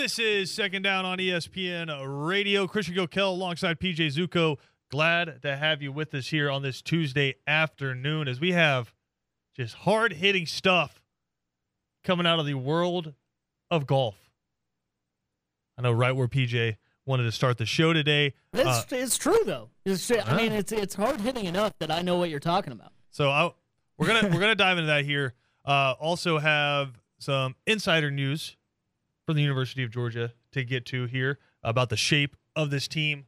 This is Second Down on ESPN Radio. Christian Gokel alongside PJ Zuko. Glad to have you with us here on this Tuesday afternoon as we have just hard hitting stuff coming out of the world of golf. I know right where PJ wanted to start the show today. It's, Uh, it's true though. It's true. I mean, it's it's hard hitting enough that I know what you're talking about. So I, we're gonna we're gonna dive into that here. Uh, also have some insider news from the University of Georgia to get to here about the shape of this team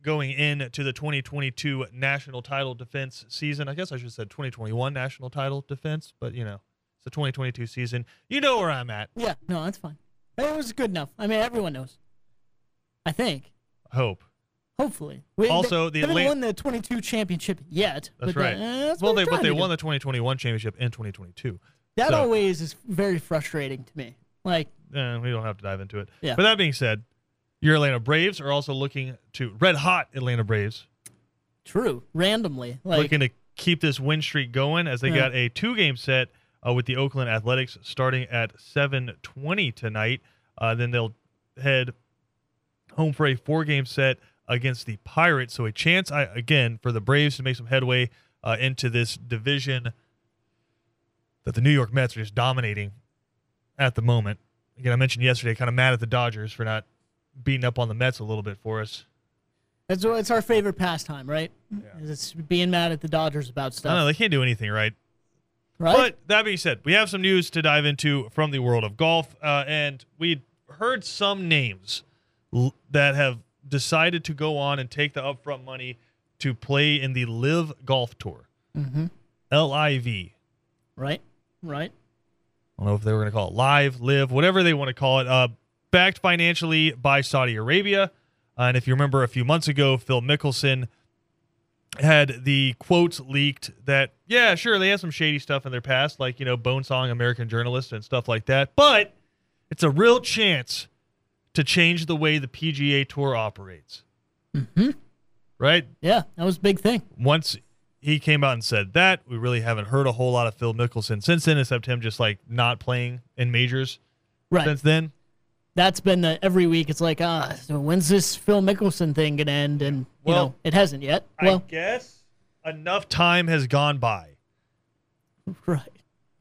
going into the 2022 national title defense season. I guess I should have said 2021 national title defense, but you know it's the 2022 season. You know where I'm at. Yeah, no, that's fine. It was good enough. I mean, everyone knows. I think. I hope. Hopefully. We, Also, they, the they haven't won the 22 championship yet. That's but right. uh, that's well, they but they won the 2021 championship in 2022. That so- always is very frustrating to me. Like, Eh, we don't have to dive into it. Yeah. But that being said, your Atlanta Braves are also looking to red hot Atlanta Braves true. Randomly. Like, looking to keep this win streak going as they Yeah. got a two game set uh, with the Oakland Athletics starting at 7:20 tonight. Uh, then they'll head home for a four game set against the Pirates. So a chance I, again for the Braves to make some headway uh, into this division that the New York Mets are just dominating at the moment. Again, I mentioned yesterday, kind of mad at the Dodgers for not beating up on the Mets a little bit for us. that's it's our favorite pastime, right? Is It's being mad at the Dodgers about stuff. No, they can't do anything right. right? But that being said, we have some news to dive into from the world of golf, uh, and we heard some names l- that have decided to go on and take the upfront money to play in the LIV Golf Tour, mm-hmm. LIV. Right? Right? I don't know if they were going to call it live, live, whatever they want to call it. Uh, backed financially by Saudi Arabia. Uh, and if you remember a few months ago, Phil Mickelson had the quotes leaked that, yeah, sure, they had some shady stuff in their past, like, you know, Bonesong, American journalist, and stuff like that. But it's a real chance to change the way the PGA Tour operates. Mm-hmm. Right? Yeah, that was a big thing. once he came out and said that, we really haven't heard a whole lot of Phil Mickelson since then, except him just like not playing in majors Right. since then. that's been the every week. It's like, ah, so when's this Phil Mickelson thing gonna end? And you Well, know, it hasn't yet. I Well, guess enough time has gone by right.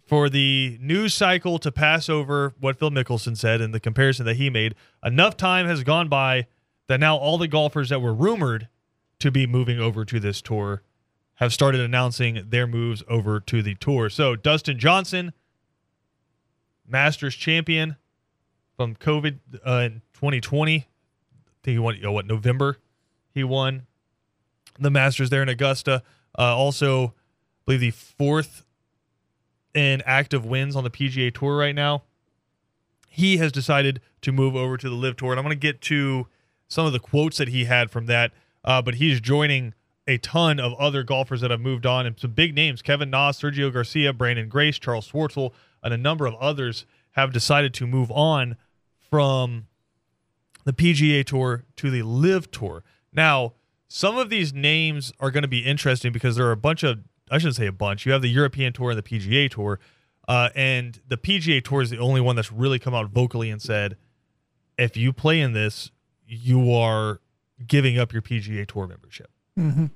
for the news cycle to pass over what Phil Mickelson said and the comparison that he made. Enough time has gone by that now all the golfers that were rumored to be moving over to this tour have started announcing their moves over to the tour. So Dustin Johnson, Masters champion from COVID uh, in 2020. I think he won, you know, what, November? He won the Masters there in Augusta. Uh, also, I believe the fourth in active wins on the PGA Tour right now. He has decided to move over to the LIV Tour, and I'm going to get to some of the quotes that he had from that. Uh, but he's joining a ton of other golfers that have moved on, and some big names: Kevin Na, Sergio Garcia, Branden Grace, Charles Schwartzel, and a number of others have decided to move on from the PGA Tour to the LIV Tour. Now, some of these names are going to be interesting because there are a bunch of, I shouldn't say a bunch. You have the European Tour and the PGA Tour. Uh, and the PGA Tour is the only one that's really come out vocally and said, if you play in this, you are giving up your PGA Tour membership. Mm-hmm.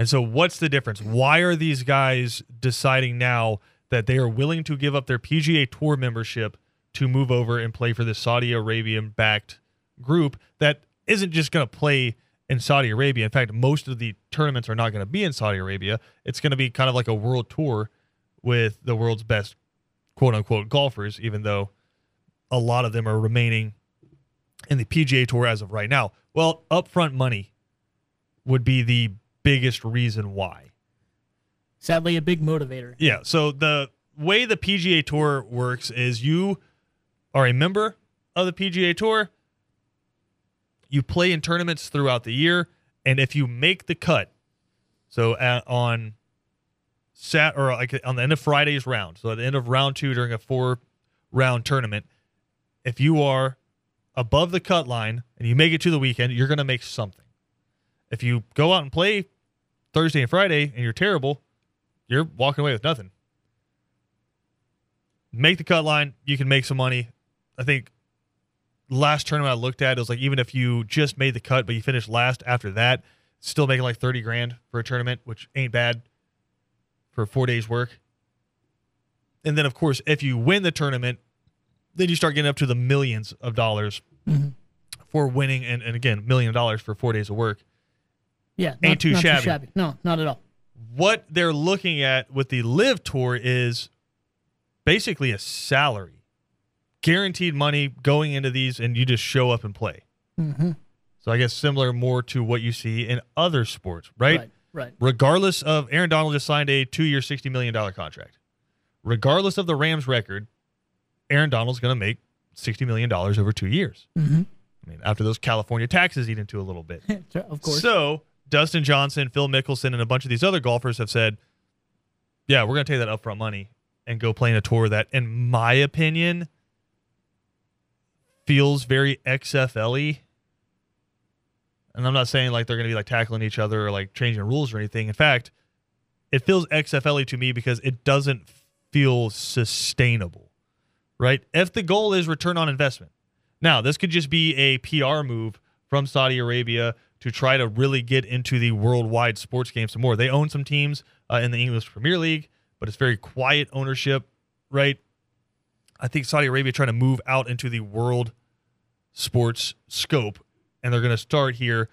And so, what's the difference? Why are these guys deciding now that they are willing to give up their PGA Tour membership to move over and play for this Saudi Arabian backed group that isn't just going to play in Saudi Arabia? In fact, most of the tournaments are not going to be in Saudi Arabia. It's going to be kind of like a world tour with the world's best quote unquote golfers, even though a lot of them are remaining in the PGA Tour as of right now. Well, upfront money would be the biggest reason why. Sadly, a big motivator. Yeah. So the way the PGA Tour works is you are a member of the PGA Tour. You play in tournaments throughout the year, and if you make the cut, so at, on sat or like on the end of Friday's round, so at the end of round two during a four round tournament, if you are above the cut line and you make it to the weekend, you're going to make something. If you go out and play Thursday and Friday and you're terrible, you're walking away with nothing. Make the cut line, you can make some money. I think last tournament I looked at, it was like even if you just made the cut, but you finished last after that, still making like 30 grand for a tournament, which ain't bad for four days work. And then, of course, if you win the tournament, then you start getting up to the millions of dollars mm-hmm. for winning. And, and again, million dollars for four days of work. Yeah, Ain't not, too shabby. No, not at all. What they're looking at with the LIV tour is basically a salary, guaranteed money going into these, and you just show up and play. Mm-hmm. So I guess similar more to what you see in other sports, right? Right. Right. Regardless of Aaron Donald just signed a two-year, sixty million dollar contract. Regardless of the Rams' record, Aaron Donald's going to make sixty million dollars over two years. Mm-hmm. I mean, after those California taxes eat into a little bit. of course. So Dustin Johnson, Phil Mickelson, and a bunch of these other golfers have said, "Yeah, we're going to take that upfront money and go play in a tour that, in my opinion, feels very XFL-y." And I'm not saying like they're going to be like tackling each other or like changing rules or anything. In fact, it feels XFL-y to me because it doesn't feel sustainable, right? If the goal is return on investment, now this could just be a PR move from Saudi Arabia to try to really get into the worldwide sports game some more. They own some teams uh, in the English Premier League, but it's very quiet ownership, right? I think Saudi Arabia trying to move out into the world sports scope, and they're going to start here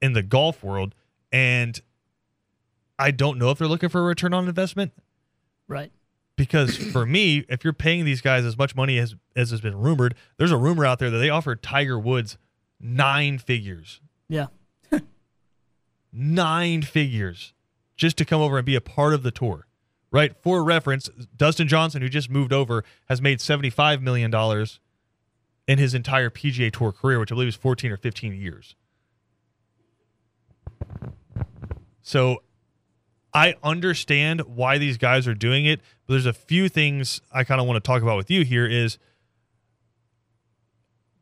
in the golf world. And I don't know if they're looking for a return on investment right. because for me, if you're paying these guys as much money as as has been rumored, there's a rumor out there that they offered Tiger Woods nine figures, Yeah. Nine figures, just to come over and be a part of the tour. Right. For reference, Dustin Johnson, who just moved over, has made seventy five million dollars in his entire PGA Tour career, which I believe is fourteen or fifteen years. So I understand why these guys are doing it, but there's a few things I kind of want to talk about with you here is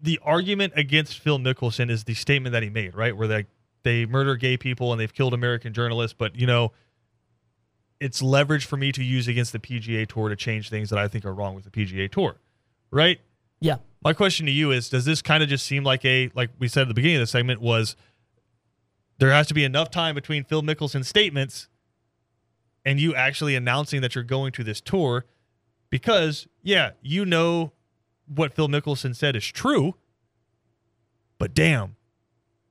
the argument against Phil Mickelson is the statement that he made, right? Where they they murder gay people and they've killed American journalists, but you know, it's leverage for me to use against the PGA Tour to change things that I think are wrong with the PGA Tour, right? Yeah. My question to you is: Does this kind of just seem like a like we said at the beginning of the segment was there has to be enough time between Phil Mickelson's statements and you actually announcing that you're going to this tour because yeah, you know what Phil Mickelson said is true, but damn,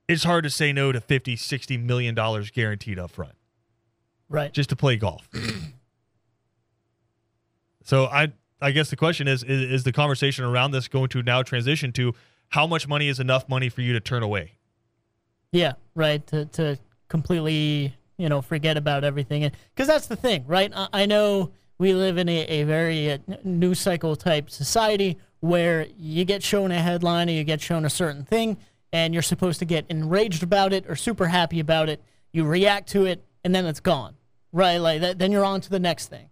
it's hard to say no to 50, 60 million dollars guaranteed up front Right. just to play golf. so I I guess the question is, is is the conversation around this going to now transition to how much money is enough money for you to turn away? Yeah, right. To to completely, you know, forget about everything, because that's the thing, right? I, I know we live in a, a very uh, news cycle type society where you get shown a headline or you get shown a certain thing, and you're supposed to get enraged about it or super happy about it. You react to it, and then it's gone, right? Like that, then you're on to the next thing.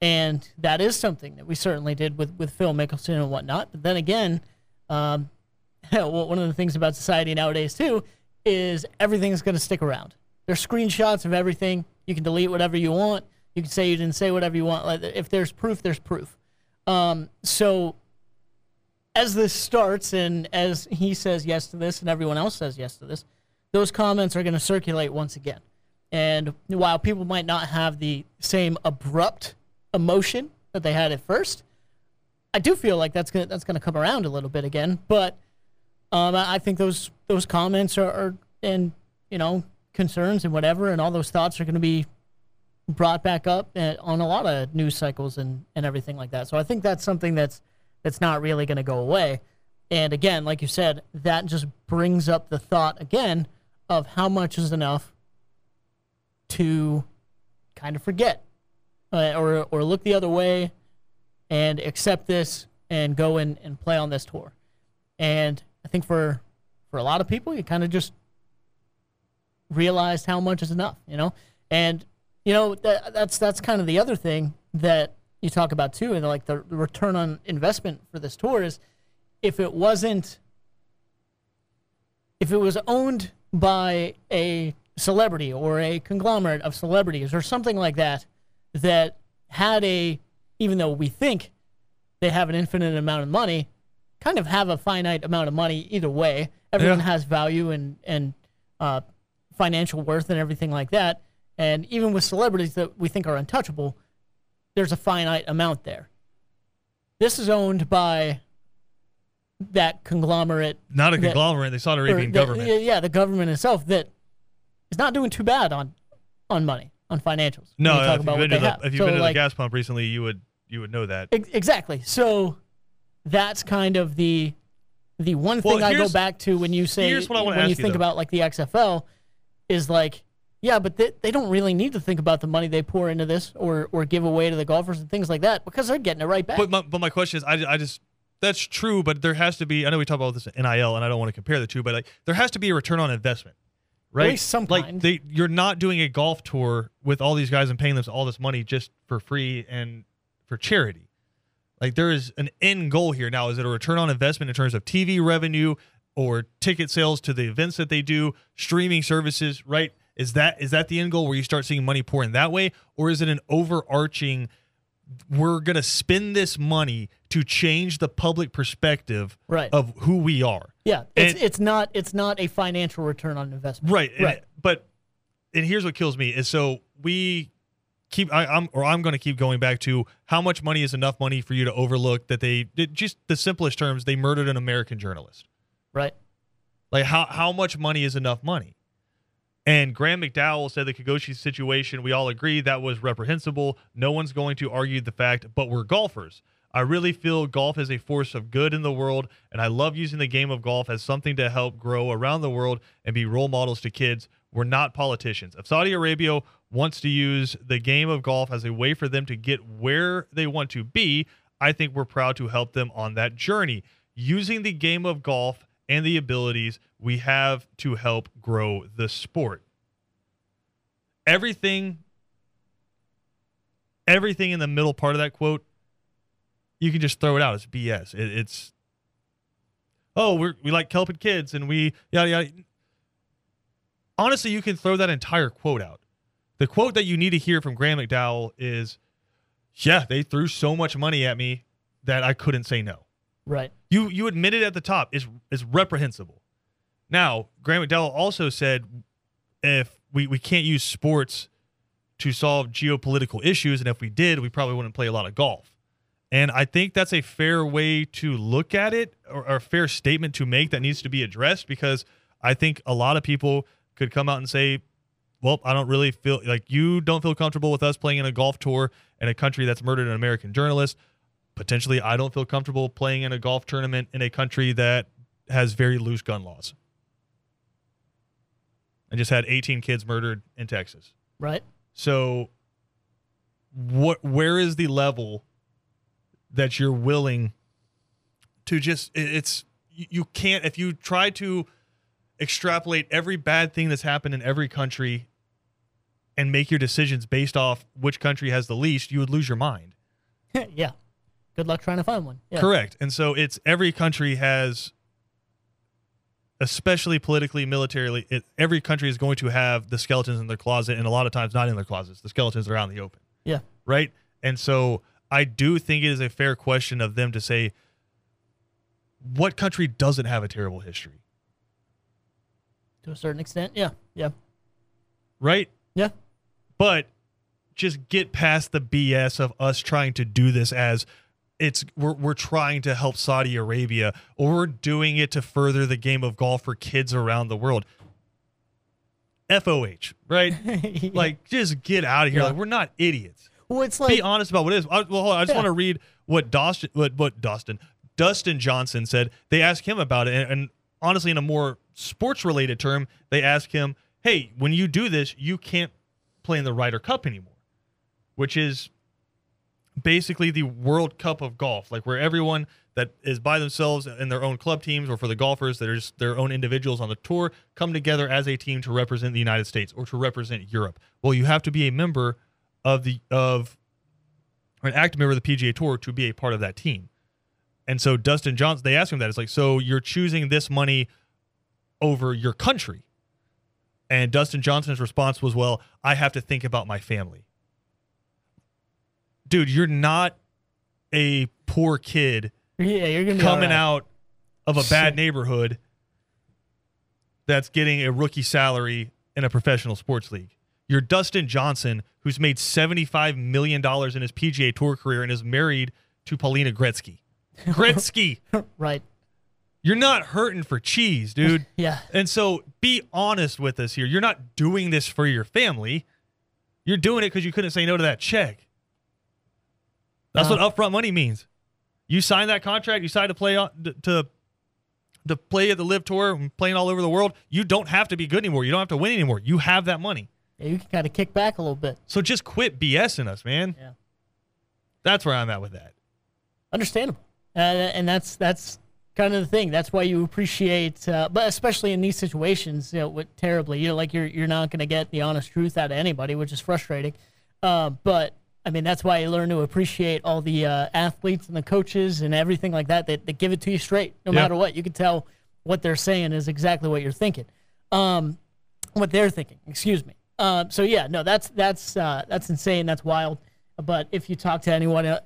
And that is something that we certainly did with, with Phil Mickelson and whatnot. But then again, um, one of the things about society nowadays too is everything's going to stick around. There's screenshots of everything. You can delete whatever you want. You can say you didn't say whatever you want. Like, if there's proof, there's proof. Um, so as this starts and as he says yes to this and everyone else says yes to this, those comments are going to circulate once again. And while people might not have the same abrupt emotion that they had at first, I do feel like that's gonna that's gonna come around a little bit again. But um, I think those those comments are, are and you know concerns and whatever and all those thoughts are going to be brought back up uh, on a lot of news cycles and and everything like that. So I think that's something that's that's not really going to go away. And again, like you said, that just brings up the thought again of how much is enough to kind of forget uh, or or look the other way and accept this and go in and play on this tour. And I think for for a lot of people, you kind of just realized how much is enough, you know. And you know that, that's that's kind of the other thing that you talk about too, and like the, return on investment for this tour is if it wasn't if it was owned by a celebrity or a conglomerate of celebrities or something like that that had a even though we think they have an infinite amount of money kind of have a finite amount of money either way. Everyone Yeah. has value and and uh, financial worth and everything like that. And even with celebrities that we think are untouchable, there's a finite amount there. This is owned by that conglomerate Not a that- conglomerate, the Saudi Arabian the- government. Yeah, the government itself that is not doing too bad on on money, on financials. No, you talk if about you've been to the if you've So, been to like, the gas pump recently, you would you would know that. ex- exactly. So that's kind of the the one Well, thing I go back to when you say here's what I when you you, think though. about like the XFL is like yeah, but they, they don't really need to think about the money they pour into this or or give away to the golfers and things like that because they're getting it right back. But my, but my question is, I, I just that's true, but there has to be. I know we talk about this NIL, and I don't want to compare the two, but like there has to be a return on investment, right? least some like kind. they, you're not doing a golf tour with all these guys and paying them all this money just for free and for charity. Like there is an end goal here. Now, is it a return on investment in terms of TV revenue or ticket sales to the events that they do, streaming services, right? Is that is that the end goal where you start seeing money pour in that way, or is it an overarching? We're gonna spend this money to change the public perspective Right. of who we are. yeah, it's and- it's not it's not a financial return on investment. Right. and- Right. but and here's what kills me is so we keep I, I'm or I'm going to keep going back to how much money is enough money for you to overlook that they just the simplest terms they murdered an American journalist. Right. Like how how much money is enough money? And Graham McDowell said the Khashoggi situation, we all agree that was reprehensible. No one's going to argue the fact, but we're golfers. I really feel golf is a force of good in the world, and I love using the game of golf as something to help grow around the world and be role models to kids. We're not politicians. If Saudi Arabia wants to use the game of golf as a way for them to get where they want to be, I think we're proud to help them on that journey. Using the game of golf and the abilities we have to help grow the sport. Everything everything in the middle part of that quote you can just throw it out. It's BS. It, it's oh, we we like helping kids and we yada yada. Honestly, you can throw that entire quote out. The quote that you need to hear from Graham McDowell is, "Yeah, they threw so much money at me that I couldn't say no." Right. You you admitted at the top is is reprehensible. Now, Graham McDowell also said if we, we can't use sports to solve geopolitical issues, and if we did, we probably wouldn't play a lot of golf. And I think that's a fair way to look at it or, or a fair statement to make that needs to be addressed because I think a lot of people could come out and say, well, I don't really feel like you don't feel comfortable with us playing in a golf tour in a country that's murdered an American journalist. Potentially, I don't feel comfortable playing in a golf tournament in a country that has very loose gun laws. I just had 18 kids murdered in Texas. Right. So what where is the level that you're willing to just it's you can't if you try to extrapolate every bad thing that's happened in every country and make your decisions based off which country has the least, you would lose your mind. yeah. Good luck trying to find one. Yeah. Correct. And so it's every country has especially politically, militarily, it, every country is going to have the skeletons in their closet and a lot of times not in their closets. The skeletons are out in the open. Yeah. right? And so I do think it is a fair question of them to say, what country doesn't have a terrible history, To a certain extent. Yeah. Yeah. right? Yeah. But just get past the BS of us trying to do this as it's we're, we're trying to help Saudi Arabia or we're doing it to further the game of golf for kids around the world. FOH, right? Like, just get out of here. Yeah. Like, we're not idiots. well, it's like be honest about what it is. I, well, hold on. I just Yeah. want to read what Dustin, what, what Dustin, Dustin Johnson said. They asked him about it, and, and honestly, in a more sports-related term, they asked him, "Hey, when you do this, you can't play in the Ryder Cup anymore, which is basically the World Cup of golf, like where everyone that is by themselves in their own club teams, or for the golfers that are just their own individuals on the tour, come together as a team to represent the United States or to represent Europe. Well, you have to be a member of the of an active member of the PGA Tour to be a part of that team. And so Dustin Johnson, they asked him that. It's like, so you're choosing this money over your country. And Dustin Johnson's response was, well, I have to think about my family. Dude, you're not a poor kid yeah, you're gonna coming right. out of a bad neighborhood that's getting a rookie salary in a professional sports league. You're Dustin Johnson, who's made $75 million in his PGA Tour career and is married to Paulina Gretzky. Gretzky! right. You're not hurting for cheese, dude. Yeah. And so be honest with us here. You're not doing this for your family. You're doing it because you couldn't say no to that check. That's Uh, what upfront money means. You signed that contract. You signed to play on, to to play at the LIV Tour and playing all over the world. You don't have to be good anymore. You don't have to win anymore. You have that money. yeah. You can kind of kick back a little bit. So just quit BSing us, man. Yeah. That's where I'm at with that. Understandable. Uh, and that's that's kind of the thing. That's why you appreciate, uh, but especially in these situations, you know, with terribly, you know, like you're you're not going to get the honest truth out of anybody, which is frustrating. Uh, but I mean, that's why you learn to appreciate all the uh, athletes and the coaches and everything like that that, that give it to you straight, no matter what. You can tell what they're saying is exactly what you're thinking, um, what they're thinking. Excuse me. Um, so yeah, no, that's that's uh, that's insane. That's wild. But if you talk to anyone, uh,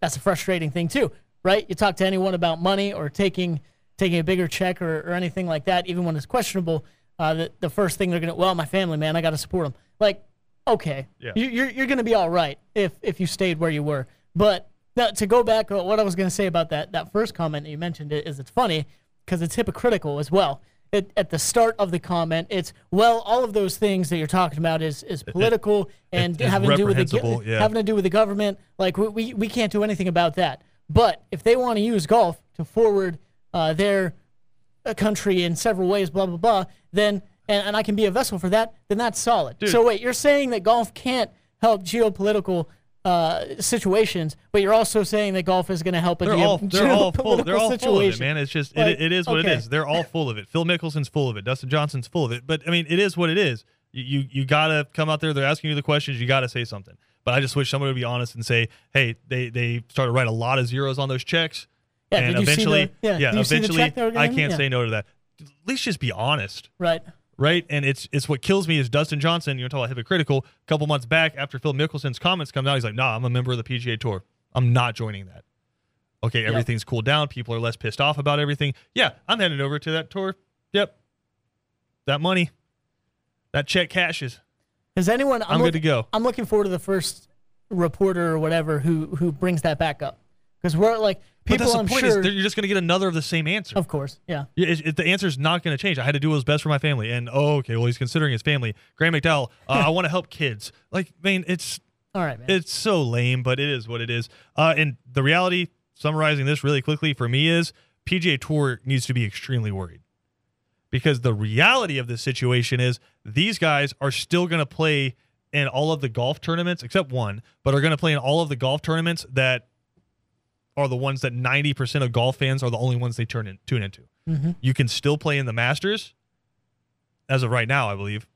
that's a frustrating thing too, right? You talk to anyone about money or taking taking a bigger check or, or anything like that, even when it's questionable. Uh, the, the first thing they're gonna, well, my family, man, I got to support them. Like, okay, Yeah. you, you're you're gonna be all right if if you stayed where you were. But now, to go back, uh, what I was gonna say about that that first comment that you mentioned is it's funny because it's hypocritical as well. It, at the start of the comment, it's well, all of those things that you're talking about is is political and it's having to do with the yeah. having to do with the government. Like we, we, we can't do anything about that. But if they want to use golf to forward uh, their uh, country in several ways, blah blah blah, then and, and I can be a vessel for that, then that's solid. Dude. So wait, you're saying that golf can't help geopolitical uh, situations, but you're also saying that golf is going to help a They're geo- all they're all full. They're all full of it, situation. man. It's just Like, it, it is what okay. it is. They're all full of it. Phil Mickelson's full of it. Dustin Johnson's full of it. But I mean, it is what it is. You you, you gotta come out there. They're asking you the questions. You gotta say something. But I just wish somebody would be honest and say, hey, they they started to write a lot of zeros on those checks. Yeah, and did you see eventually, the- yeah, yeah, did you see the eventually, check they were I can't Yeah. say no to that. At least just be honest Right. Right? And it's it's what kills me is Dustin Johnson. You're talking about hypocritical. A couple months back, after Phil Mickelson's comments come out, he's like, "Nah, I'm a member of the PGA Tour. I'm not joining that." Okay, everything's cooled down. People are less pissed off about everything. Yeah, I'm headed over to that tour. Yep, that money, that check cashes. Has anyone? I'm, good look- to go. I'm looking forward to the first reporter or whatever who who brings that back up because we're like But people. that's I'm point sure. is you're just going to get another of the same answer. of course, yeah. Yeah, it, it- the answer is not going to change. I had to do what was best for my family, and oh, okay, well, he's considering his family. Graham McDowell, uh, I want to help kids. Like, man, it's All right, man. it's so lame, but it is what it is. Uh, and the reality, summarizing this really quickly for me, is PGA Tour needs to be extremely worried because the reality of this situation is these guys are still going to play in all of the golf tournaments except one, but are going to play in all of the golf tournaments that are the ones that 90% of golf fans are the only ones they turn in, tune into. Mm-hmm. You can still play in the Masters as of right now, I believe.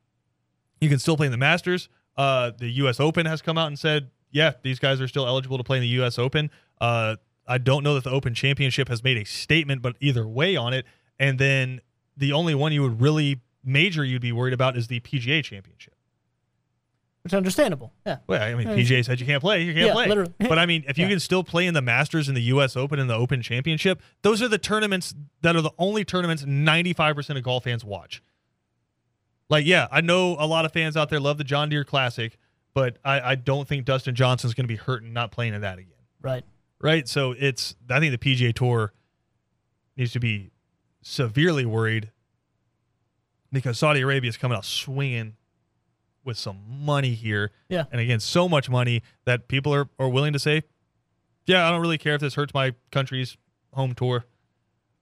You can still play in the Masters. Uh, the U.S. Open has come out and said, yeah, these guys are still eligible to play in the U.S. Open. Uh, I don't know that the Open Championship has made a statement, but either way on it. And then the only one you would really major you'd be worried about is the PGA Championship. Which is understandable. Yeah. Well, I mean, PGA said you can't play, you can't Yeah, play. literally. But I mean, if you Yeah. can still play in the Masters and the U.S. Open and the Open Championship, those are the tournaments that are the only tournaments 95% of golf fans watch. Like, yeah, I know a lot of fans out there love the John Deere Classic, but I, I don't think Dustin Johnson's going to be hurting not playing in that again. Right. Right? So it's, I think the PGA Tour needs to be severely worried because Saudi Arabia is coming out swinging with some money here. Yeah. And again, so much money that people are, are willing to say, yeah, I don't really care if this hurts my country's home tour.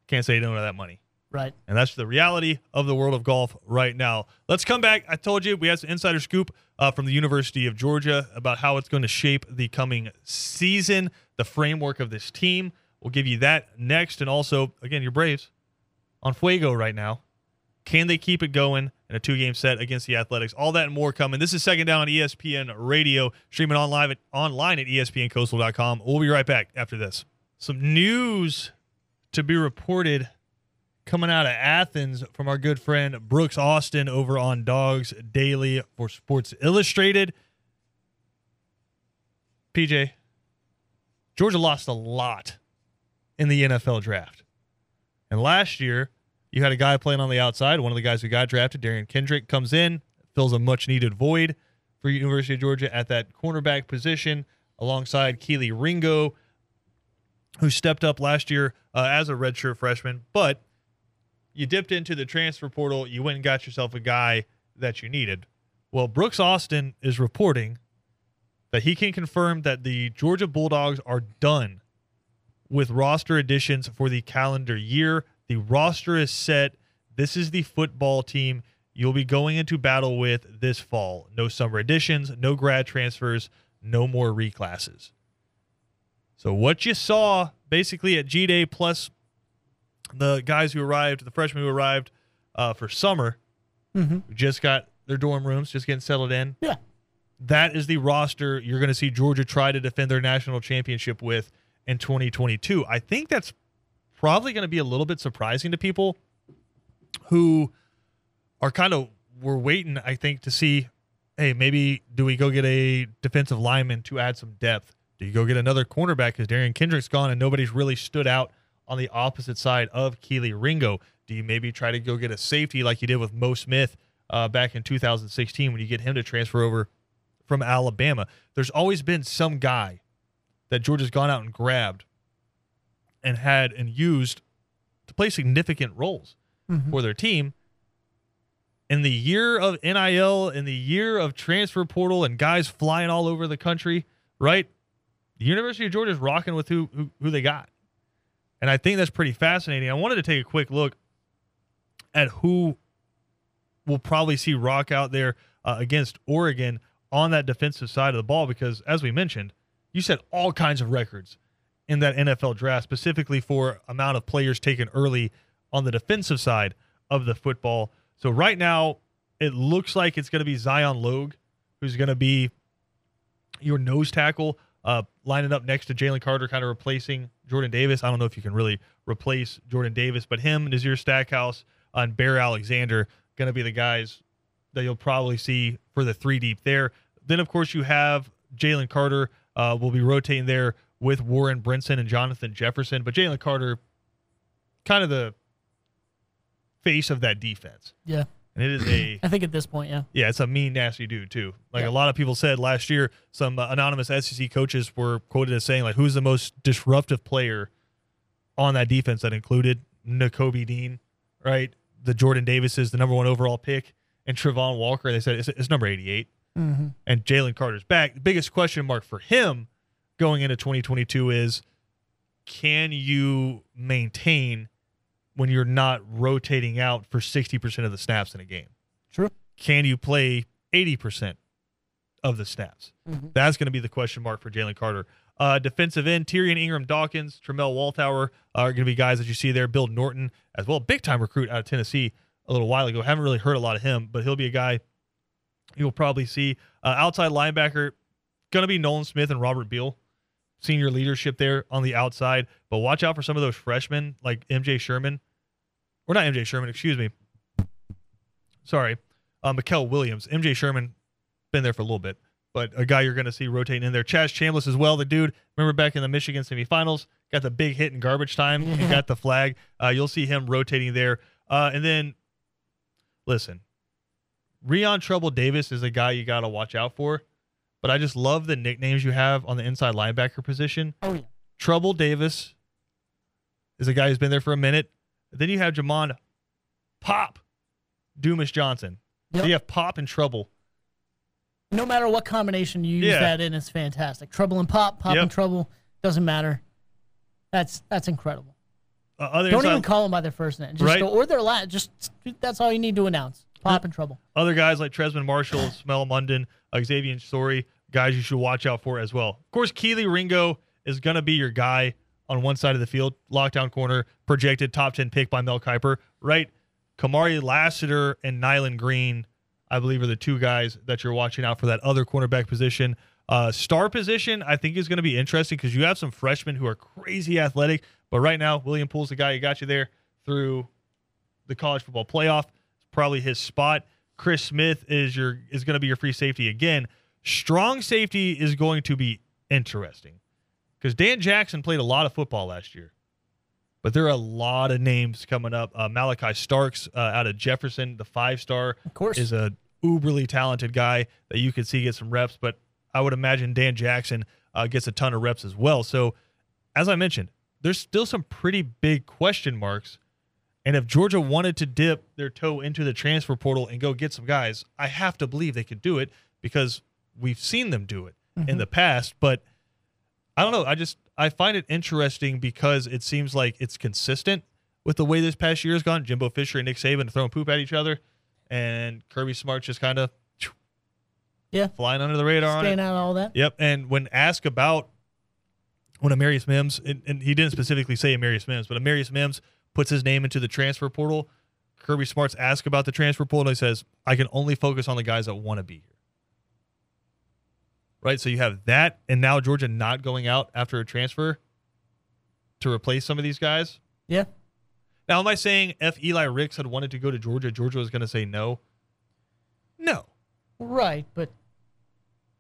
Can't say no to that money. Right. And that's the reality of the world of golf right now. Let's come back. I told you we had some insider scoop uh, from the University of Georgia about how it's going to shape the coming season, the framework of this team. We'll give you that next. And also, again, your Braves on Fuego right now. Can they keep it going in a two game set against the Athletics? All that and more coming. This is Second Down on ESPN Radio, streaming online at, online at ESPNCoastal.com. We'll be right back after this. Some news to be reported coming out of Athens from our good friend Brooks Austin over on Dawgs Daily for Sports Illustrated. PJ, Georgia lost a lot in the NFL draft. And last year, you had a guy playing on the outside. One of the guys who got drafted, Derion Kendrick, comes in, fills a much needed void for University of Georgia at that cornerback position alongside Kelee Ringo, who stepped up last year uh, as a redshirt freshman. But you dipped into the transfer portal. You went and got yourself a guy that you needed. Well, Brooks Austin is reporting that he can confirm that the Georgia Bulldogs are done with roster additions for the calendar year. The roster is set. This is the football team you'll be going into battle with this fall. No summer additions, no grad transfers, no more reclasses. So what you saw basically at G Day plus the guys who arrived, the freshmen who arrived uh, for summer, Mm-hmm. just got their dorm rooms, just getting settled in. Yeah. That is the roster you're going to see Georgia try to defend their national championship with in 2022. I think that's probably going to be a little bit surprising to people who are kind of were waiting, I think, to see, hey, maybe do we go get a defensive lineman to add some depth? Do you go get another cornerback because Derion Kendrick's gone and nobody's really stood out on the opposite side of Kelee Ringo? Do you maybe try to go get a safety like you did with Mo Smith uh, back in 2016 when you get him to transfer over from Alabama? There's always been some guy that Georgia's gone out and grabbed and had and used to play significant roles Mhm. for their team. In the year of NIL, in the year of transfer portal and guys flying all over the country, right? The University of Georgia is rocking with who, who who they got. And I think that's pretty fascinating. I wanted to take a quick look at who will probably see rock out there uh, against Oregon on that defensive side of the ball because as we mentioned, you set all kinds of records in that NFL draft specifically for amount of players taken early on the defensive side of the football. So right now, it looks like it's going to be Zion Logue, who's going to be your nose tackle, uh, lining up next to Jalen Carter, kind of replacing Jordan Davis. I don't know if you can really replace Jordan Davis, but him, Nazir Stackhouse, and Bear Alexander going to be the guys that you'll probably see for the three deep there. Then, of course, you have Jalen Carter uh, will be rotating there with Warren Brinson and Jonathan Jefferson, but Jalen Carter, kind of the face of that defense. Yeah. And it is a I think at this point, yeah. yeah, it's a mean, nasty dude too. Like Yeah. a lot of people said last year, some uh, anonymous SEC coaches were quoted as saying like, "Who's the most disruptive player on that defense?" That included Nakobe Dean, right? The Jordan Davis is the number one overall pick, and Travon Walker. They said it's, it's number eighty-eight, Mm-hmm. and Jalen Carter's back. The biggest question mark for him going into 2022 is, can you maintain when you're not rotating out for 60% of the snaps in a game? True. can you play 80% of the snaps? Mhm. That's going to be the question mark for Jalen Carter. Uh, defensive end, Tyrion Ingram Dawkins, Tramel Walthour are going to be guys that you see there. Bill Norton as well, big time recruit out of Tennessee a little while ago. Haven't really heard a lot of him, but he'll be a guy you'll probably see. Uh, outside linebacker, going to be Nolan Smith and Robert Beal. Senior leadership there on the outside, but watch out for some of those freshmen like MJ Sherman, or not MJ Sherman, excuse me. Sorry, uh, Mykel Williams. MJ Sherman, been there for a little bit, but a guy you're going to see rotating in there. Chaz Chambliss as well. The dude, remember back in the Michigan semifinals, got the big hit in garbage time and got the flag. Uh, you'll see him rotating there. Uh, and then, listen, Rian Trouble Davis is a guy you got to watch out for. But I just love the nicknames you have on the inside linebacker position. Oh yeah. Trouble Davis is a guy who's been there for a minute. Then you have Jamon Pop Dumas Johnson. So you have Pop and Trouble. No matter what combination you use Yeah. that in, it's fantastic. Trouble and pop, pop Yep. and trouble, doesn't matter. That's that's incredible. Uh, other Don't even call them by their first name, just Right. go, or their last. Just that's all you need to announce. Pop and trouble. other guys like Trezmen Marshall, Smael Mondon, Xavian Sorey, guys you should watch out for as well. Of course, Kelee Ringo is going to be your guy on one side of the field, lockdown corner, projected top 10 pick by Mel Kiper, right? Kamari Lassiter and Nyland Green, I believe, are the two guys that you're watching out for that other cornerback position. Uh, star position, I think, is going to be interesting because you have some freshmen who are crazy athletic. But right now, William Poole's the guy who got you there through the college football playoff. It's probably his spot. Chris Smith is your is going to be your free safety again. Strong safety is going to be interesting because Dan Jackson played a lot of football last year. But there are a lot of names coming up. Uh, Malachi Starks uh, out of Jefferson, the five star, Of course. is a uberly talented guy that you could see get some reps. But I would imagine Dan Jackson uh, gets a ton of reps as well. So, as I mentioned, there's still some pretty big question marks. And if Georgia wanted to dip their toe into the transfer portal and go get some guys, I have to believe they could do it because we've seen them do it in mm-hmm. the past. But I don't know. I just I find it interesting because it seems like it's consistent with the way this past year has gone. Jimbo Fisher and Nick Saban throwing poop at each other, and Kirby Smart just kind of yeah. flying under the radar on it. Staying out of all that. Yep. And when asked about when Amarius Mims, and, and he didn't specifically say Amarius Mims, but Amarius Mims puts his name into the transfer portal, Kirby Smart's asked about the transfer portal, and he says, I can only focus on the guys that want to be here. Right? So you have that, and now Georgia not going out after a transfer to replace some of these guys. Yeah. Now, am I saying if Eli Ricks had wanted to go to Georgia, Georgia was going to say no? No. Right. But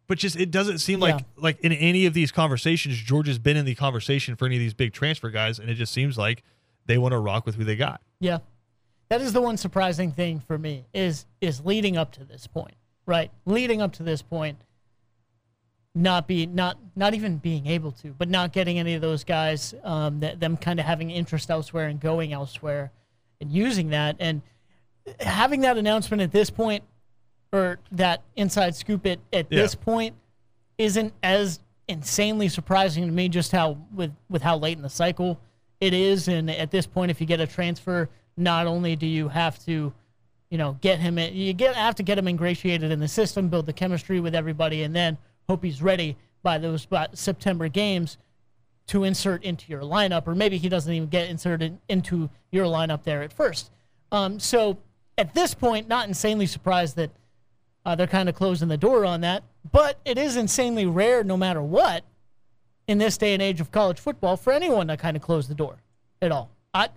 But just it doesn't seem like Yeah. like in any of these conversations, Georgia's been in the conversation for any of these big transfer guys, and it just seems like they want to rock with who they got. Yeah. That is the one surprising thing for me is is leading up to this point. Right? Leading up to this point not be not not even being able to, but not getting any of those guys um that, them kind of having interest elsewhere and going elsewhere and using that and having that announcement at this point or that inside scoop at, at Yeah. this point isn't as insanely surprising to me just how with with how late in the cycle it is and at this point if you get a transfer not only do you have to you know get him in, you get have to get him ingratiated in the system build the chemistry with everybody and then hope he's ready by those about September games to insert into your lineup or maybe he doesn't even get inserted into your lineup there at first um, so at this point not insanely surprised that uh, they're kind of closing the door on that. But it is insanely rare, no matter what, in this day and age of college football, for anyone to kind of close the door at all. I,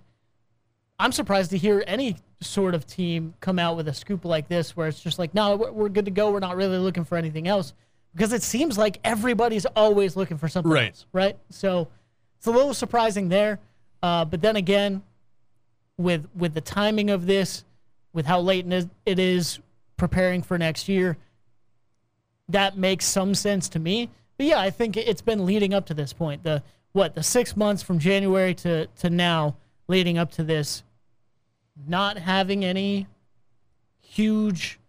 I'm surprised to hear any sort of team come out with a scoop like this, where it's just like, no, we're, good to go. We're not really looking for anything else, because it seems like everybody's always looking for something Right. else, right? So it's a little surprising there. Uh, but then again, with with the timing of this, with how late it is preparing for next year, that makes some sense to me. But yeah, I think it's been leading up to this point. The what the six months from January to to now, leading up to this, not having any huge,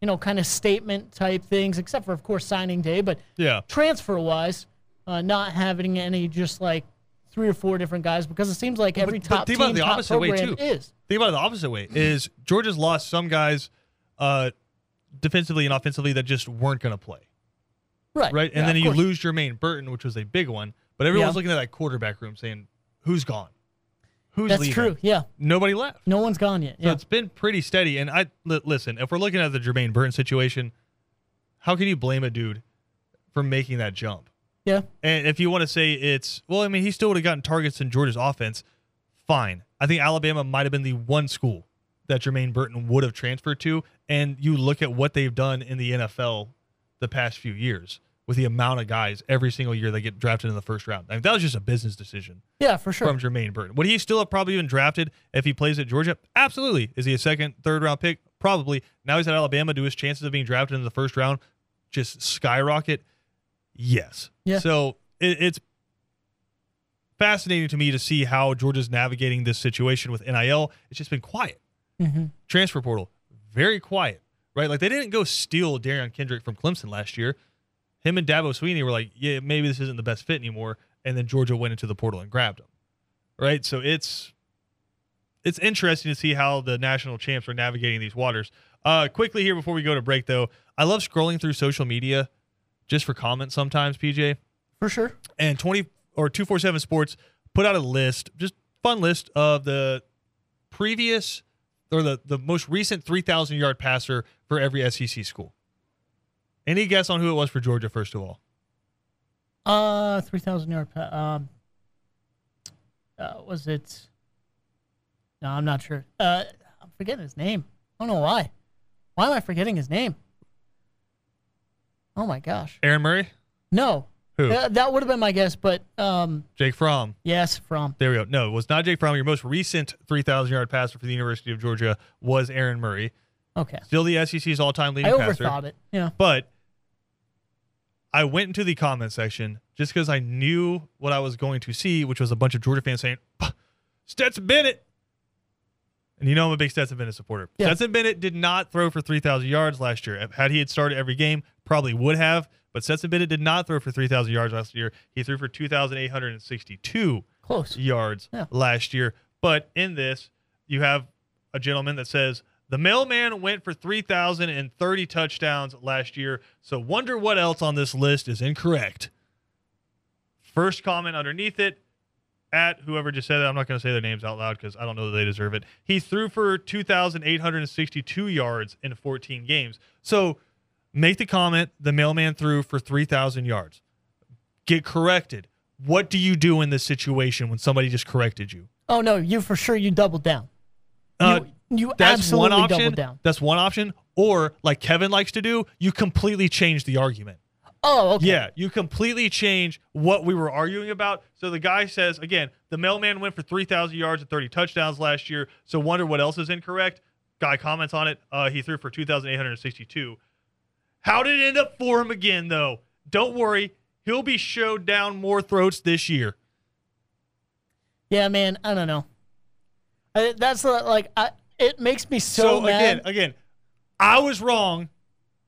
you know, kind of statement type things, except for of course signing day, but Yeah. transfer wise, uh, not having any just like three or four different guys because it seems like every But- but top think team, about the top opposite way, too. is Think about it the opposite way is Georgia's lost some guys uh, defensively and offensively that just weren't going to play. Right, Right. And Yeah, then you course. lose Jermaine Burton, which was a big one. But everyone's Yeah. looking at that quarterback room saying, who's gone? Who's That's leaving? true. Yeah, Nobody left. no one's gone yet. So Yeah, it's been pretty steady. And I listen, if we're looking at the Jermaine Burton situation, how can you blame a dude for making that jump? yeah, And if you want to say it's well, I mean, he still would have gotten targets in Georgia's offense. Fine. I think Alabama might have been the one school that Jermaine Burton would have transferred to. And you look at what they've done in the NFL the past few years with the amount of guys every single year that get drafted in the first round. I mean, that was just a business decision yeah, for sure. from Jermaine Burton. Would he still have probably been drafted if he plays at Georgia? Absolutely. Is he a second, third round pick? Probably. Now he's at Alabama. Do his chances of being drafted in the first round just skyrocket? Yes. Yeah. So it, it's fascinating to me to see how Georgia's navigating this situation with NIL. It's just been quiet. hmm Transfer portal, very quiet, right? Like they didn't go steal Derion Kendrick from Clemson last year. Him and Dabo Swinney were like, yeah, maybe this isn't the best fit anymore. And then Georgia went into the portal and grabbed him, right? So it's it's interesting to see how the national champs are navigating these waters. Uh, quickly here before we go to break, though, I love scrolling through social media just for comments sometimes, PJ For sure. and 20 or 247 Sports put out a list, just fun list of the previous or the, the most recent 3,000 yard passer for every SEC school. Any guess on who it was for Georgia, first of all? Uh, three thousand yard. Pa- um, uh, was it? No, I'm not sure. Uh, I'm forgetting his name. I don't know why. Why am I forgetting his name? Oh my gosh. Aaron Murray? No, Who? Uh, that would have been my guess, but um, Jake Fromm. yes, Fromm. There we go. No, it was not Jake Fromm. Your most recent 3,000 yard passer for the University of Georgia was Aaron Murray. okay. Still the SEC's all time I leading passer. overthought it. Yeah. But I went into the comment section just because I knew what I was going to see, which was a bunch of Georgia fans saying, Stetson Bennett. And you know I'm a big Stetson Bennett supporter. Yeah. Stetson Bennett did not throw for 3,000 yards last year. Had he had started every game, probably would have. But Stetson Bennett did not throw for 3,000 yards last year. He threw for 2,862 Close. yards Yeah. last year. But in this, you have a gentleman that says the mailman went for 3,030 touchdowns last year. So wonder what else on this list is incorrect. First comment underneath it at whoever just said that. I'm not going to say their names out loud because I don't know that they deserve it. He threw for 2,862 yards in 14 games. So make the comment the mailman threw for 3,000 yards. Get corrected. What do you do in this situation when somebody just corrected you? Oh no, you for sure you doubled down. Uh, you you that's absolutely one option. doubled down. That's one option. Or like Kevin likes to do, you completely change the argument. Oh, okay. Yeah, you completely change what we were arguing about. So the guy says again, the mailman went for 3,000 yards and 30 touchdowns last year. So wonder what else is incorrect. Guy comments on it. Uh, he threw for 2,862. How did it end up for him again though? Don't worry, he'll be showed down more throats this year. Yeah, man. I don't know. I, that's like I, it makes me so, So, mad. again, again, I was wrong.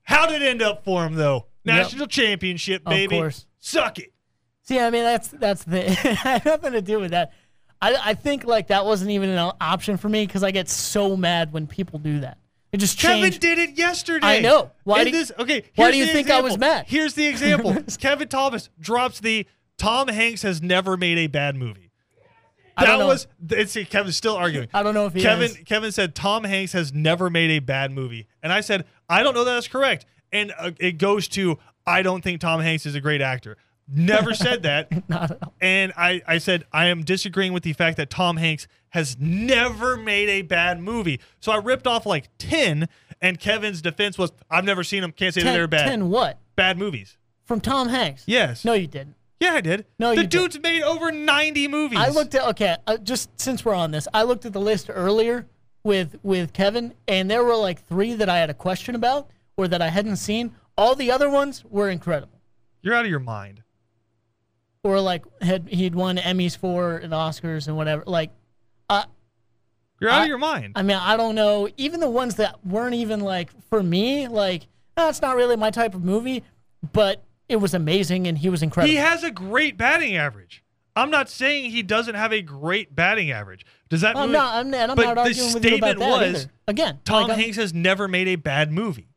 How did it end up for him though? Yep. National championship, Of baby. course. Suck it. See, I mean, that's that's the nothing to do with that. I, I think like that wasn't even an option for me because I get so mad when people do that. It just changed. Kevin did it yesterday. I know. Why do- this, okay, why do you think I was mad? Here's the example. Kevin Thomas drops the Tom Hanks has never made a bad movie. That was it's Kevin's still arguing. I don't know if he Kevin has. Kevin said Tom Hanks has never made a bad movie, and I said I don't know that that's correct, and uh, it goes to I don't think Tom Hanks is a great actor. Never said that, Not at all. and I I said I am disagreeing with the fact that Tom Hanks has never made a bad movie. So I ripped off like ten, and Kevin's defense was I've never seen them, can't say that they're bad ten what bad movies. from Tom Hanks? Yes, No, you didn't. yeah, I did. No, the dude's made over ninety movies. I looked at okay, uh, just since we're on this, I looked at the list earlier with with Kevin, and there were like three that I had a question about or that I hadn't seen. All the other ones were incredible, You're out of your mind. or like had he'd won Emmys for and Oscars and whatever. Like, uh, You're out I- of your mind. I mean, I don't know. Even the ones that weren't even like for me, like that's not really my type of movie, but it was amazing and he was incredible. He has a great batting average. I'm not saying he doesn't have a great batting average. Does that mean not. I'm, and I'm but not the arguing with you about statement that was either. Again, Tom like, Hanks has never made a bad movie?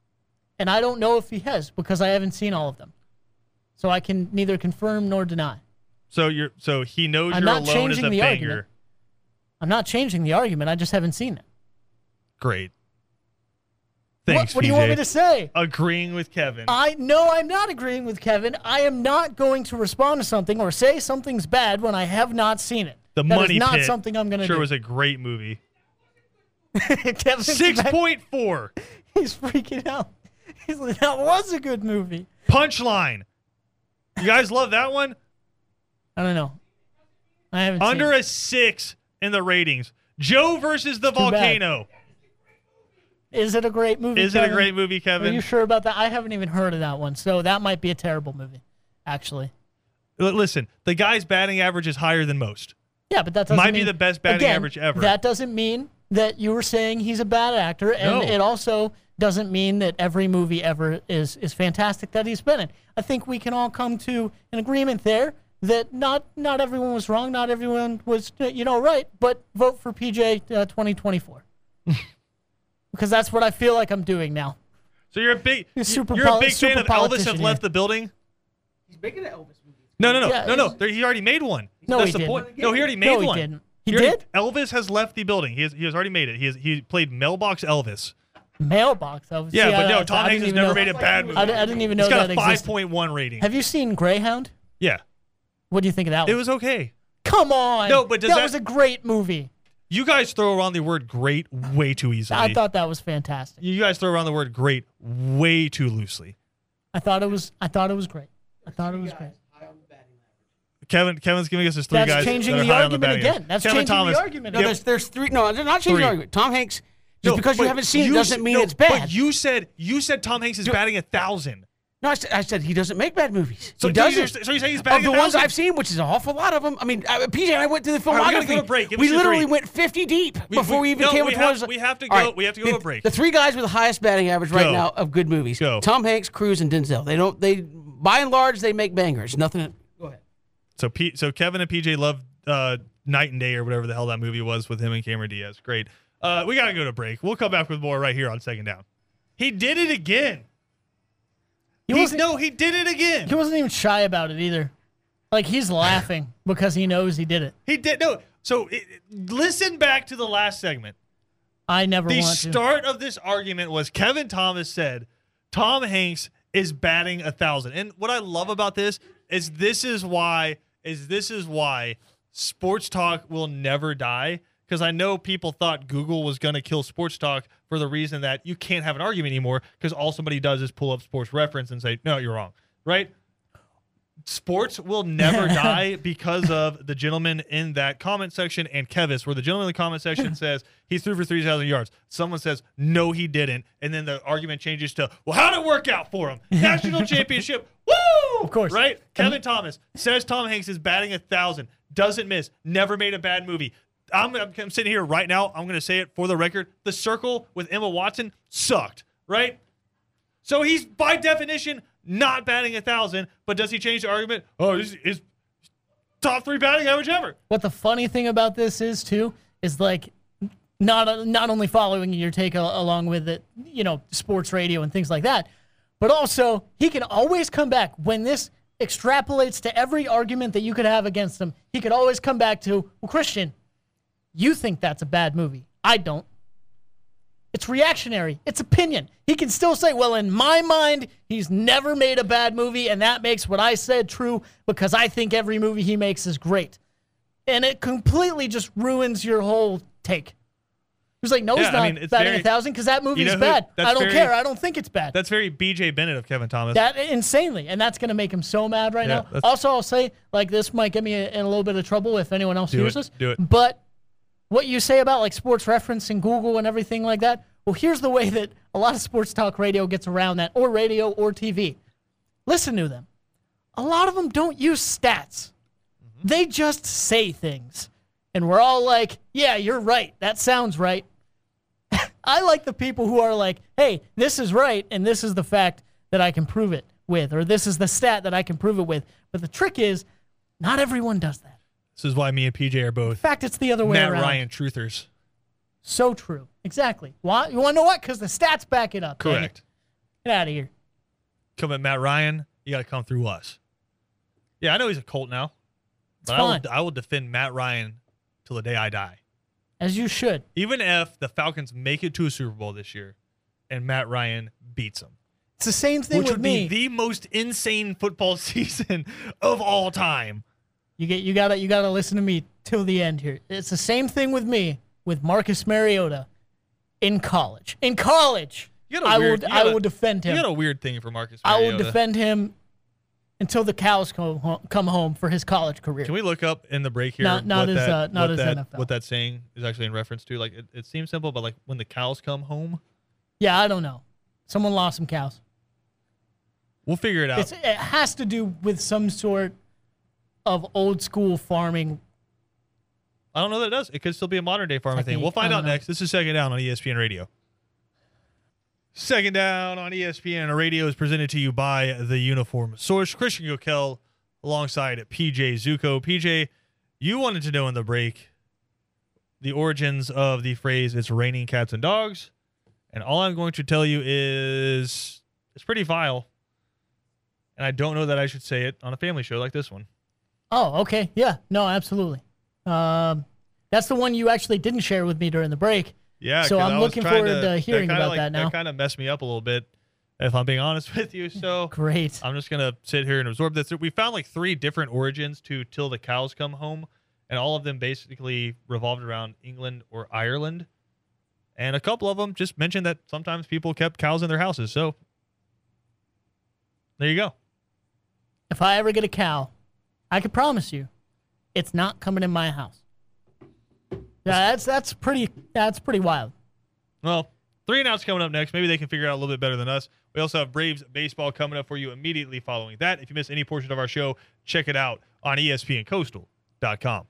and I don't know if he has because I haven't seen all of them, so I can neither confirm nor deny. So you're so he knows I'm you're not alone as changing a the banger. argument. I'm not changing the argument. I just haven't seen it. Great. What, Thanks, what do you want me to say? Agreeing with Kevin. I no, I'm not agreeing with Kevin. I am not going to respond to something or say something's bad when I have not seen it. the That is Money not Pit something I'm going to sure do. was a great movie. Six point four. He's freaking out. He's like, that was a good movie. Punchline. You guys love that one? I don't know. I haven't Under a six in the ratings. Joe versus the Too bad. volcano. it. Is it a great movie? Is it a great movie, Kevin? Are you sure about that? I haven't even heard of that one, so that might be a terrible movie, actually. L- Listen, the guy's batting average is higher than most. Yeah, but that doesn't Might be the best batting again, average ever. That doesn't mean that you were saying he's a bad actor, and No. it also doesn't mean that every movie ever is is fantastic that he's been in. I think we can all come to an agreement there that not not everyone was wrong, not everyone was uh, you know right, but vote for PJ uh, 2024 because that's what I feel like I'm doing now. So you're a big You're super you're a poli- big fan of Elvis politician have here. left the building. He's making an Elvis movie. No, no, no, Yeah, no, no. There, he already made one. No, That's he the didn't. point. No, he already made No, he one. didn't. He already- did? Elvis has left the building. He has he has already made it. He has he played Mailbox Elvis. Mailbox. Elvis. was, Yeah, but no, Tom Hanks has never know- made a bad movie. I, I didn't even know He's got that a five existed. point one rating. Have you seen Greyhound? yeah, What do you think of that it one? was okay. Come on. No, but does that, that- was a great movie. You guys throw around the word "great" way too easily. I thought that was fantastic. you guys throw around the word "great" way too loosely. I thought it was. I thought it was great. I thought it was great. Kevin Kevin's giving us his three That's guys. changing that are the high on argument batting again. average. That's Kevin changing Thomas. the argument. No, again. there's there's three. No, they're not changing Three. the argument. Tom Hanks. Just No, because you but haven't seen it doesn't s- mean no, it's bad. But you said you said Tom Hanks is batting a thousand. No, I said, I said he doesn't make bad movies. So he do you- doesn't. so you're saying he's bad? of the ones? I've seen, which is an awful lot of them. I mean, uh, PJ and I went to the All right, we go to break. Give we literally went 50 deep We- before we- we, even no, came we with have- ones. we have to go- we have to go the, to a break. The three guys with the highest batting average right Go. now of good movies: Go. Tom Hanks, Cruise, and Denzel. They don't. They by and large they make bangers. Nothing. Go ahead. So P, so Kevin and PJ love uh, Knight and Day or whatever the hell that movie was with him and Cameron Diaz. Great. Uh, we gotta go to break. We'll come back with more right here on second down. He did it again. He He- wasn't- no, he did it again. He wasn't even shy about it either. Like he's laughing because he knows he did it. He did no. So it, listen back to the last segment. I never The want to. start of this argument was Kevin Thomas said Tom Hanks is batting a thousand. And what I love about this is this is why is this is why sports talk will never die. Because I know people thought Google was going to kill sports talk for the reason that you can't have an argument anymore because all somebody does is pull up sports reference and say, no, you're wrong. Right? Sports will never die because of the gentleman in that comment section and Kevis, where the gentleman in the comment section says he threw for 3,000 yards. Someone says, no, he didn't. And then the argument changes to, well, how'd it work out for him? National championship. Woo! Of course. Right? Kevin Thomas says Tom Hanks is batting a 1,000, doesn't miss, never made a bad movie. I'm, I'm, sitting here right now. I'm going to say it for the record. The Circle with Emma Watson sucked, right? So he's by definition not batting a thousand, but does he change the argument? Oh, this is top three batting average ever. What the funny thing about this is too is like not not only following your take along with it, you know, sports radio and things like that, but also he can always come back when this extrapolates to every argument that you could have against him. He could always come back to, well, Christian, you think that's a bad movie. I don't. It's reactionary. It's opinion. He can still say, well, in my mind, he's never made a bad movie, and that makes what I said true because I think every movie he makes is great. And it completely just ruins your whole take. He was like, no, Yeah, he's I not mean, it's batting very- a thousand because that movie You know is bad. I don't very- care. I don't think it's bad. That's very BJ Bennett of Kevin Thomas. That insanely, and that's going to make him so mad right Yeah, now. Also, I'll say like this might get me in a little bit of trouble if anyone else Do hears it, this. do it. But what you say about like sports reference and Google and everything like that. Well, here's the way that a lot of sports talk radio gets around that, or radio or TV. Listen to them. A lot of them don't use stats. Mm-hmm. They just say things, and we're all like, "Yeah, you're right. That sounds right." I like the people who are like, hey, this is right, and this is the fact that I can prove it with, or this is the stat that I can prove it with. But the trick is, not everyone does that. This is why me and PJ are both. In fact, it's the other way Matt around. Ryan truthers. So true. Exactly. Why? You want to know what? Because the stats back it up. dang. Correct. Get out of here. Come at Matt Ryan, you got to come through us. Yeah, I know he's a Colt now, It's but I will. I will defend Matt Ryan till the day I die. As you should. Even if the Falcons make it to a Super Bowl this year and Matt Ryan beats them. It's the same thing which would me. be the most insane football season of all time. You get you gotta you gotta listen to me till the end here. It's the same thing with me with Marcus Mariota in college. In college, a I weird- will I will defend him. You got a weird thing for Marcus. I will defend him until the cows come home, come home for his college career. Can we look up in the break here? Not- not what as, that, uh, not as that, NFL. What that saying is actually in reference to? Like it, it seems simple, but like when the cows come home, yeah, I don't know. Someone lost some cows. we'll figure it out. It's, it has to do with some sort of old school farming. I don't know that it does. It could still be a modern day farming thing. We'll find I out don't know. next. This is second down on ESPN Radio. Second down on ESPN Radio is presented to you by the Uniform Source. Christian Gokel alongside PJ Zuko. PJ, you wanted to know in the break the origins of the phrase "It's raining cats and dogs," and all I'm going to tell you is it's pretty vile, and I don't know that I should say it on a family show like this one. Oh, okay. Yeah. No, absolutely. Um, that's the one you actually didn't share with me during the break. Yeah, So I'm looking forward to hearing about like, that now. That kind of messed me up a little bit, if I'm being honest with you. So Great. I'm just gonna sit here and absorb this. We found like three different origins to "Till the Cows Come Home," and all of them basically revolved around England or Ireland. And a couple of them just mentioned that sometimes people kept cows in their houses. So there you go. If I ever get a cow, I can promise you, it's not coming in my house. Yeah, that's that's pretty that's pretty wild. Well, three and outs coming up next. Maybe they can figure it out a little bit better than us. We also have Braves baseball coming up for you immediately following that. If you miss any portion of our show, check it out on ESPNCoastal.com.